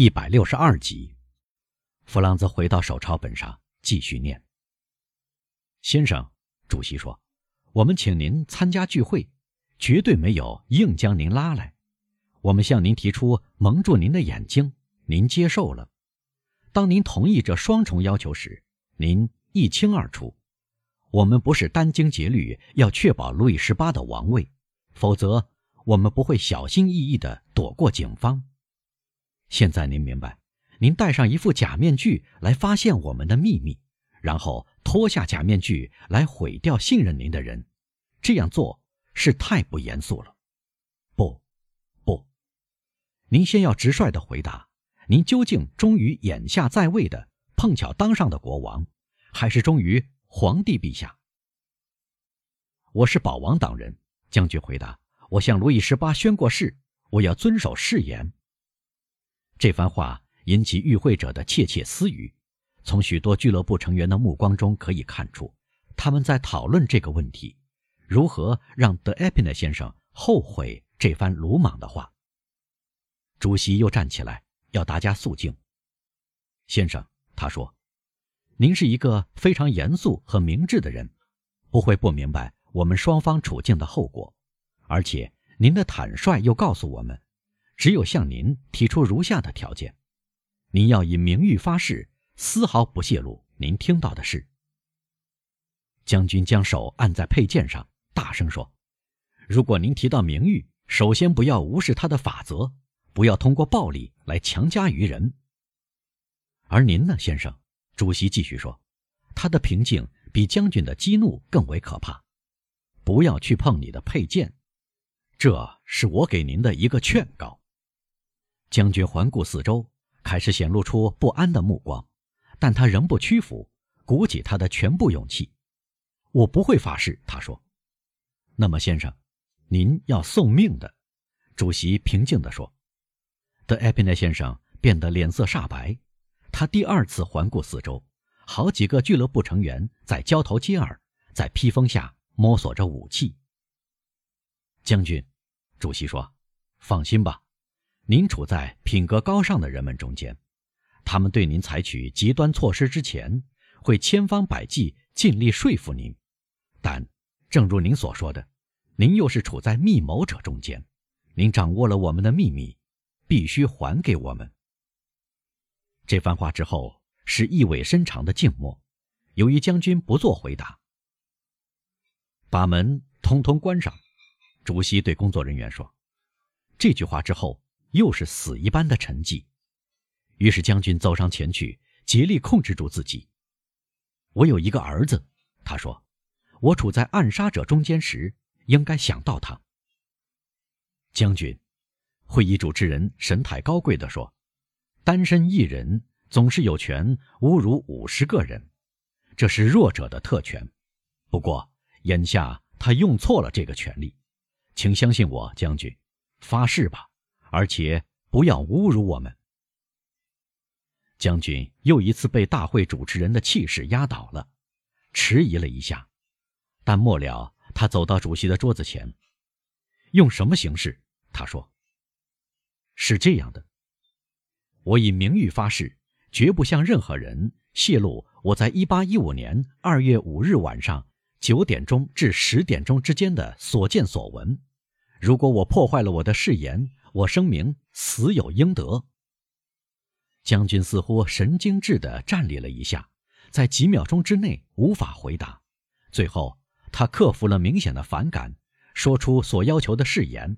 一百六十二集，弗朗兹回到手抄本上继续念。先生，主席说：“我们请您参加聚会，绝对没有硬将您拉来。我们向您提出蒙住您的眼睛，您接受了。当您同意这双重要求时，您一清二楚。我们不是殚精竭虑要确保路易十八的王位，否则我们不会小心翼翼地躲过警方。”现在您明白，您戴上一副假面具来发现我们的秘密，然后脱下假面具来毁掉信任您的人，这样做是太不严肃了。不，不，您先要直率地回答：您究竟忠于眼下在位的碰巧当上的国王，还是忠于皇帝陛下？我是保王党人，将军回答。我向路易十八宣过誓，我要遵守誓言。这番话引起与会者的窃窃私语，从许多俱乐部成员的目光中可以看出，他们在讨论这个问题：如何让德埃皮纳先生后悔这番鲁莽的话。主席又站起来，要大家肃静。先生，他说：“您是一个非常严肃和明智的人，不会不明白我们双方处境的后果，而且您的坦率又告诉我们。”只有向您提出如下的条件：您要以名誉发誓，丝毫不泄露您听到的事。将军将手按在佩剑上，大声说：“如果您提到名誉，首先不要无视他的法则，不要通过暴力来强加于人。而您呢，先生？”主席继续说：“他的平静比将军的激怒更为可怕。不要去碰你的佩剑，这是我给您的一个劝告。”将军环顾四周，开始显露出不安的目光，但他仍不屈服，鼓起他的全部勇气。我不会发誓，他说。那么，先生，您要送命的。主席平静地说。德埃皮内先生变得脸色煞白，他第二次环顾四周，好几个俱乐部成员在交头接耳，在披风下摸索着武器。将军，主席说：“放心吧。”您处在品格高尚的人们中间，他们对您采取极端措施之前，会千方百计尽力说服您。但，正如您所说的，您又是处在密谋者中间，您掌握了我们的秘密，必须还给我们。这番话之后是意味深长的静默。由于将军不做回答，把门通通关上。主席对工作人员说：“这句话之后。”又是死一般的沉寂，于是将军走上前去，竭力控制住自己。我有一个儿子，他说，我处在暗杀者中间时，应该想到他。将军，会议主持人神态高贵地说，单身一人总是有权侮辱五十个人，这是弱者的特权。不过眼下他用错了这个权利，请相信我，将军，发誓吧。而且不要侮辱我们。将军又一次被大会主持人的气势压倒了，迟疑了一下，但末了他走到主席的桌子前，用什么形式？他说：“是这样的，我以名誉发誓，绝不向任何人泄露我在一八一五年二月五日晚上九点钟至十点钟之间的所见所闻。如果我破坏了我的誓言，我声明，死有应得。将军似乎神经质地站立了一下，在几秒钟之内无法回答。最后，他克服了明显的反感，说出所要求的誓言，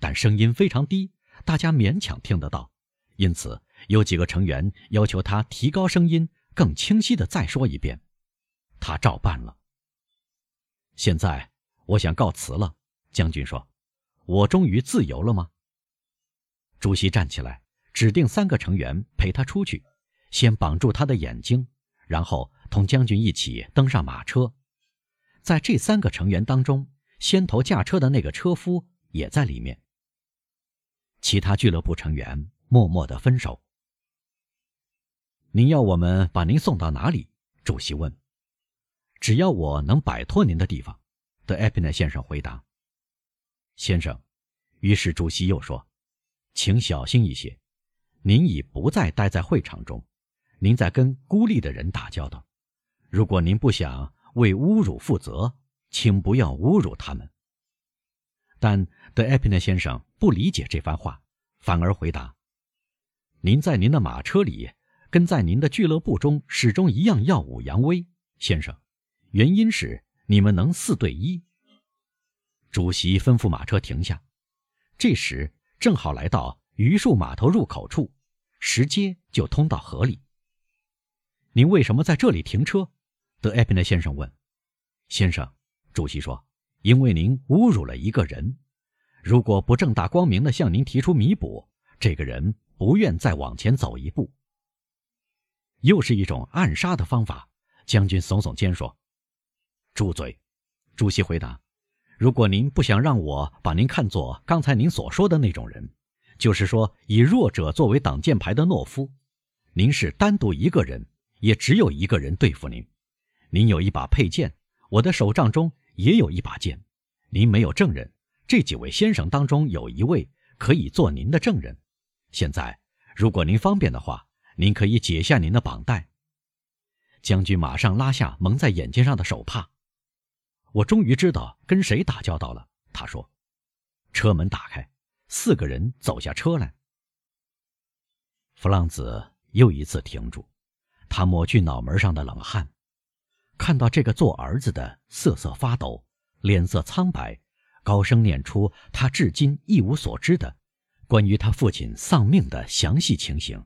但声音非常低，大家勉强听得到。因此，有几个成员要求他提高声音，更清晰地再说一遍。他照办了。现在，我想告辞了。将军说：“我终于自由了吗？”主席站起来，指定三个成员陪他出去，先绑住他的眼睛，然后同将军一起登上马车。在这三个成员当中，先头驾车的那个车夫也在里面。其他俱乐部成员默默的分手。您要我们把您送到哪里？主席问。只要我能摆脱您的地方，德埃皮内先生回答。先生，于是主席又说。请小心一些，您已不再待在会场中，您在跟孤立的人打交道。如果您不想为侮辱负责，请不要侮辱他们。但德艾皮内先生不理解这番话，反而回答：“您在您的马车里，跟在您的俱乐部中始终一样耀武扬威，先生。原因是你们能四对一。”主席吩咐马车停下，这时正好来到榆树码头入口处，石阶就通到河里。您为什么在这里停车？德埃皮内先生问。先生，主席说：“因为您侮辱了一个人，如果不正大光明地向您提出弥补，这个人不愿再往前走一步。”又是一种暗杀的方法。将军耸耸肩说：“住嘴！”主席回答。如果您不想让我把您看作刚才您所说的那种人，就是说以弱者作为挡箭牌的懦夫，您是单独一个人，也只有一个人对付您。您有一把佩剑，我的手杖中也有一把剑。您没有证人，这几位先生当中有一位可以做您的证人。现在，如果您方便的话，您可以解下您的绑带。将军马上拉下蒙在眼睛上的手帕。我终于知道跟谁打交道了。他说：“车门打开，四个人走下车来。”弗朗子又一次停住，他抹去脑门上的冷汗，看到这个做儿子的瑟瑟发抖，脸色苍白，高声念出他至今一无所知的关于他父亲丧命的详细情形，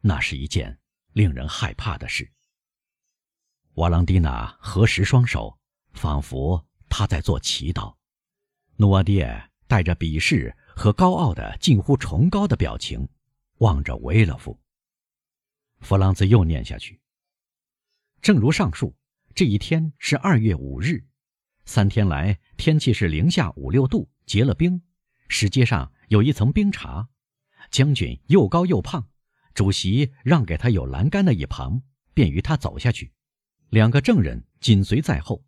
那是一件令人害怕的事。瓦朗蒂娜合十双手。仿佛他在做祈祷，努瓦迪尔带着鄙视和高傲的近乎崇高的表情，望着维勒夫。弗朗兹又念下去：“正如上述，这一天是二月五日，三天来天气是零下五六度，结了冰，石阶上有一层冰碴。将军又高又胖，主席让给他有栏杆的一旁，便于他走下去。两个证人紧随在后。”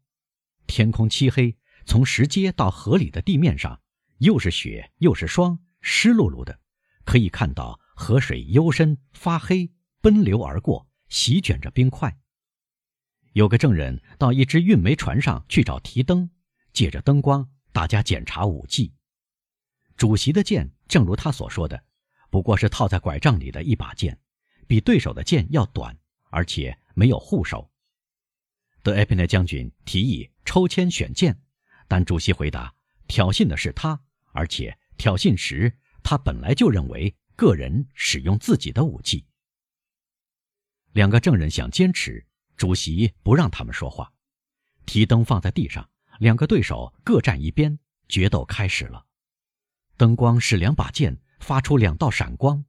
天空漆黑，从石阶到河里的地面上，又是雪又是霜，湿漉漉的，可以看到河水幽深发黑，奔流而过，席卷着冰块。有个证人到一只运煤船上去找提灯，借着灯光，大家检查武器。主席的剑，正如他所说的，不过是套在拐杖里的一把剑，比对手的剑要短，而且没有护手。德埃皮内将军提议抽签选剑，但主席回答：挑衅的是他，而且挑衅时他本来就认为个人使用自己的武器。两个证人想坚持，主席不让他们说话。提灯放在地上，两个对手各站一边，决斗开始了。灯光是两把剑发出两道闪光，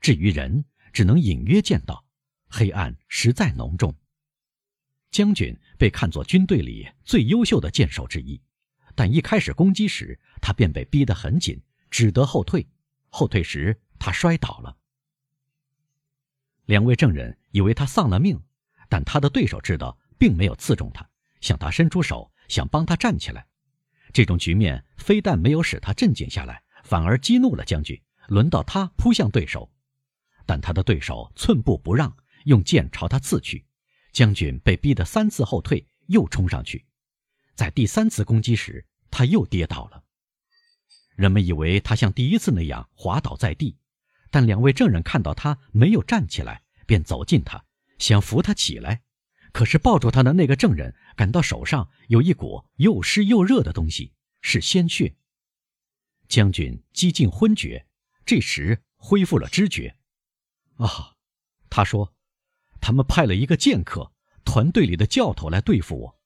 至于人，只能隐约见到，黑暗实在浓重。将军被看作军队里最优秀的剑手之一，但一开始攻击时，他便被逼得很紧，只得后退。后退时，他摔倒了。两位证人以为他丧了命，但他的对手知道并没有刺中他，向他伸出手，想帮他站起来。这种局面非但没有使他镇静下来，反而激怒了将军。轮到他扑向对手，但他的对手寸步不让，用剑朝他刺去。将军被逼得三次后退，又冲上去，在第三次攻击时，他又跌倒了。人们以为他像第一次那样滑倒在地，但两位证人看到他没有站起来，便走近他，想扶他起来。可是抱住他的那个证人感到手上有一股又湿又热的东西，是鲜血。将军几近昏厥，这时恢复了知觉。啊，他说。他们派了一个剑客，团队里的教头来对付我。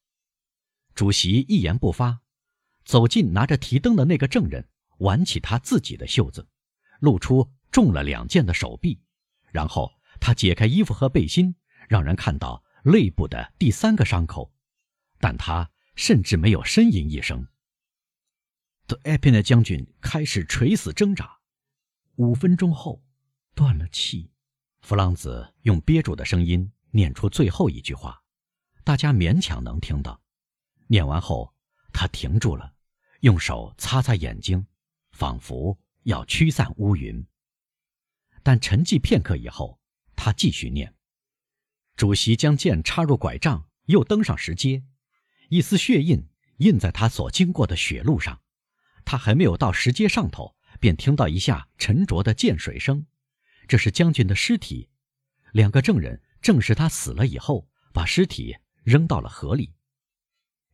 主席一言不发，走近拿着提灯的那个证人，挽起他自己的袖子，露出中了两箭的手臂，然后他解开衣服和背心，让人看到肋部的第三个伤口，但他甚至没有呻吟一声。德埃皮内将军开始垂死挣扎，五分钟后，断了气。弗朗子用憋住的声音念出最后一句话，大家勉强能听到。念完后，他停住了，用手擦擦眼睛，仿佛要驱散乌云。但沉寂片刻以后，他继续念。主席将剑插入拐杖，又登上石阶，一丝血印印在他所经过的雪路上。他还没有到石阶上头，便听到一下沉着的溅水声，这是将军的尸体。两个证人证实他死了以后，把尸体扔到了河里。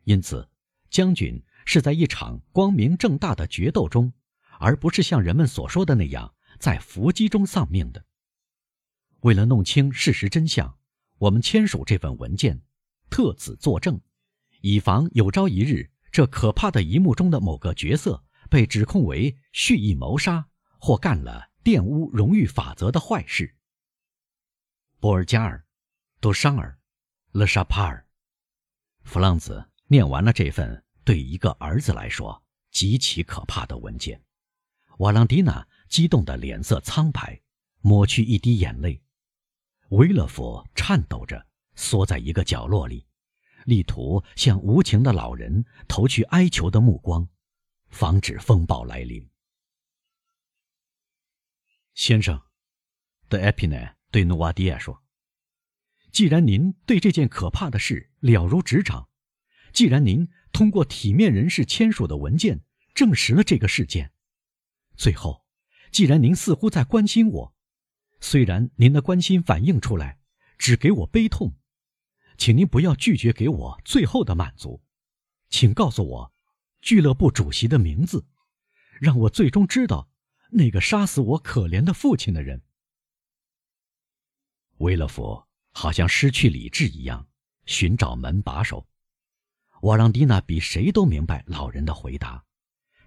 因此，将军是在一场光明正大的决斗中，而不是像人们所说的那样在伏击中丧命的。为了弄清事实真相。我们签署这份文件，特此作证，以防有朝一日这可怕的一幕中的某个角色被指控为蓄意谋杀或干了玷污荣誉法则的坏事。波尔加尔、多商尔、勒沙帕尔，弗朗子念完了这份对一个儿子来说极其可怕的文件，瓦朗蒂娜激动的脸色苍白，抹去一滴眼泪。维勒佛颤抖着缩在一个角落里，力图向无情的老人投去哀求的目光，防止风暴来临。先生，德埃皮奈对努瓦迪亚说：“既然您对这件可怕的事了如指掌，既然您通过体面人士签署的文件证实了这个事件，最后，既然您似乎在关心我。”虽然您的关心反映出来，只给我悲痛，请您不要拒绝给我最后的满足，请告诉我俱乐部主席的名字，让我最终知道那个杀死我可怜的父亲的人。维勒佛好像失去理智一样寻找门把手。瓦朗蒂娜比谁都明白老人的回答，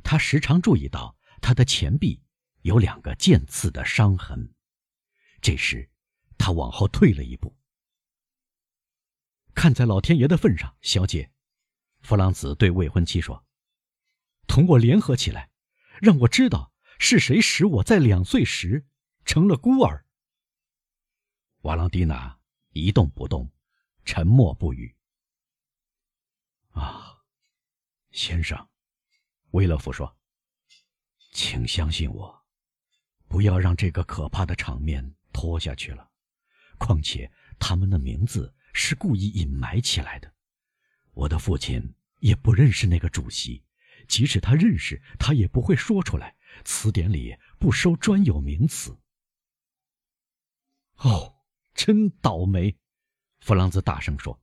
他时常注意到他的前臂有两个剑刺的伤痕。这时，他往后退了一步。看在老天爷的份上，小姐，弗朗兹对未婚妻说：“同我联合起来，让我知道是谁使我在两岁时成了孤儿。”瓦朗蒂娜一动不动，沉默不语。啊，先生，威勒夫说：“请相信我，不要让这个可怕的场面。”拖下去了，况且他们的名字是故意隐埋起来的。我的父亲也不认识那个主席，即使他认识，他也不会说出来。词典里不收专有名词。哦，真倒霉！弗朗兹大声说：“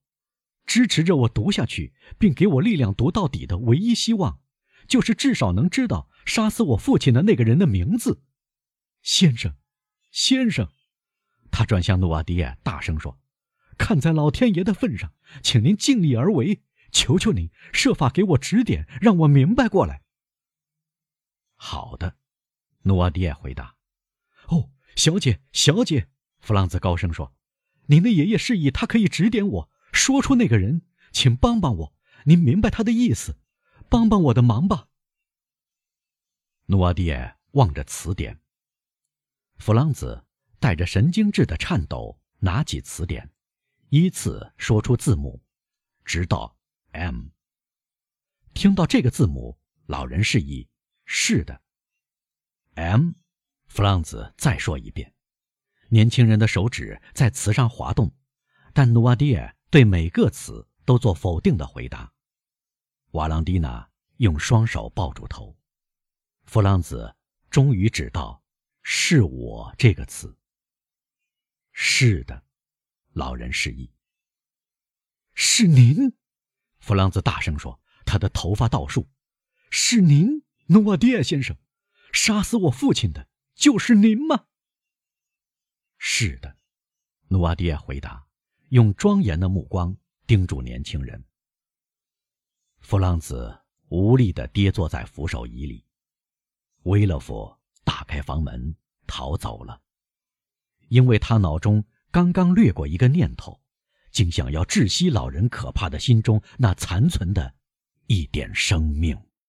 支持着我读下去，并给我力量读到底的唯一希望，就是至少能知道杀死我父亲的那个人的名字，先生，先生。”他转向努瓦迪亚，大声说：“看在老天爷的份上，请您尽力而为，求求您设法给我指点，让我明白过来。”好的，努瓦迪亚回答。“哦，小姐，小姐！”弗朗兹高声说，“您的爷爷示意他可以指点我说出那个人，请帮帮我。您明白他的意思，帮帮我的忙吧。”努瓦迪亚望着词典，弗朗兹。带着神经质的颤抖，拿起词典，依次说出字母，直到 M。听到这个字母，老人示意：“是的。”M，弗朗兹再说一遍。年轻人的手指在词上滑动，但努瓦迪尔对每个词都做否定的回答。瓦朗蒂娜用双手抱住头。弗朗兹终于指到“是我”这个词。是的，老人示意。是您，弗朗兹大声说，他的头发倒竖。是您，努瓦迪亚先生，杀死我父亲的就是您吗？是的，努瓦迪亚回答，用庄严的目光盯住年轻人。弗朗兹无力地跌坐在扶手椅里。威勒夫打开房门逃走了。因为他脑中刚刚掠过一个念头，竟想要窒息老人可怕的心中那残存的一点生命。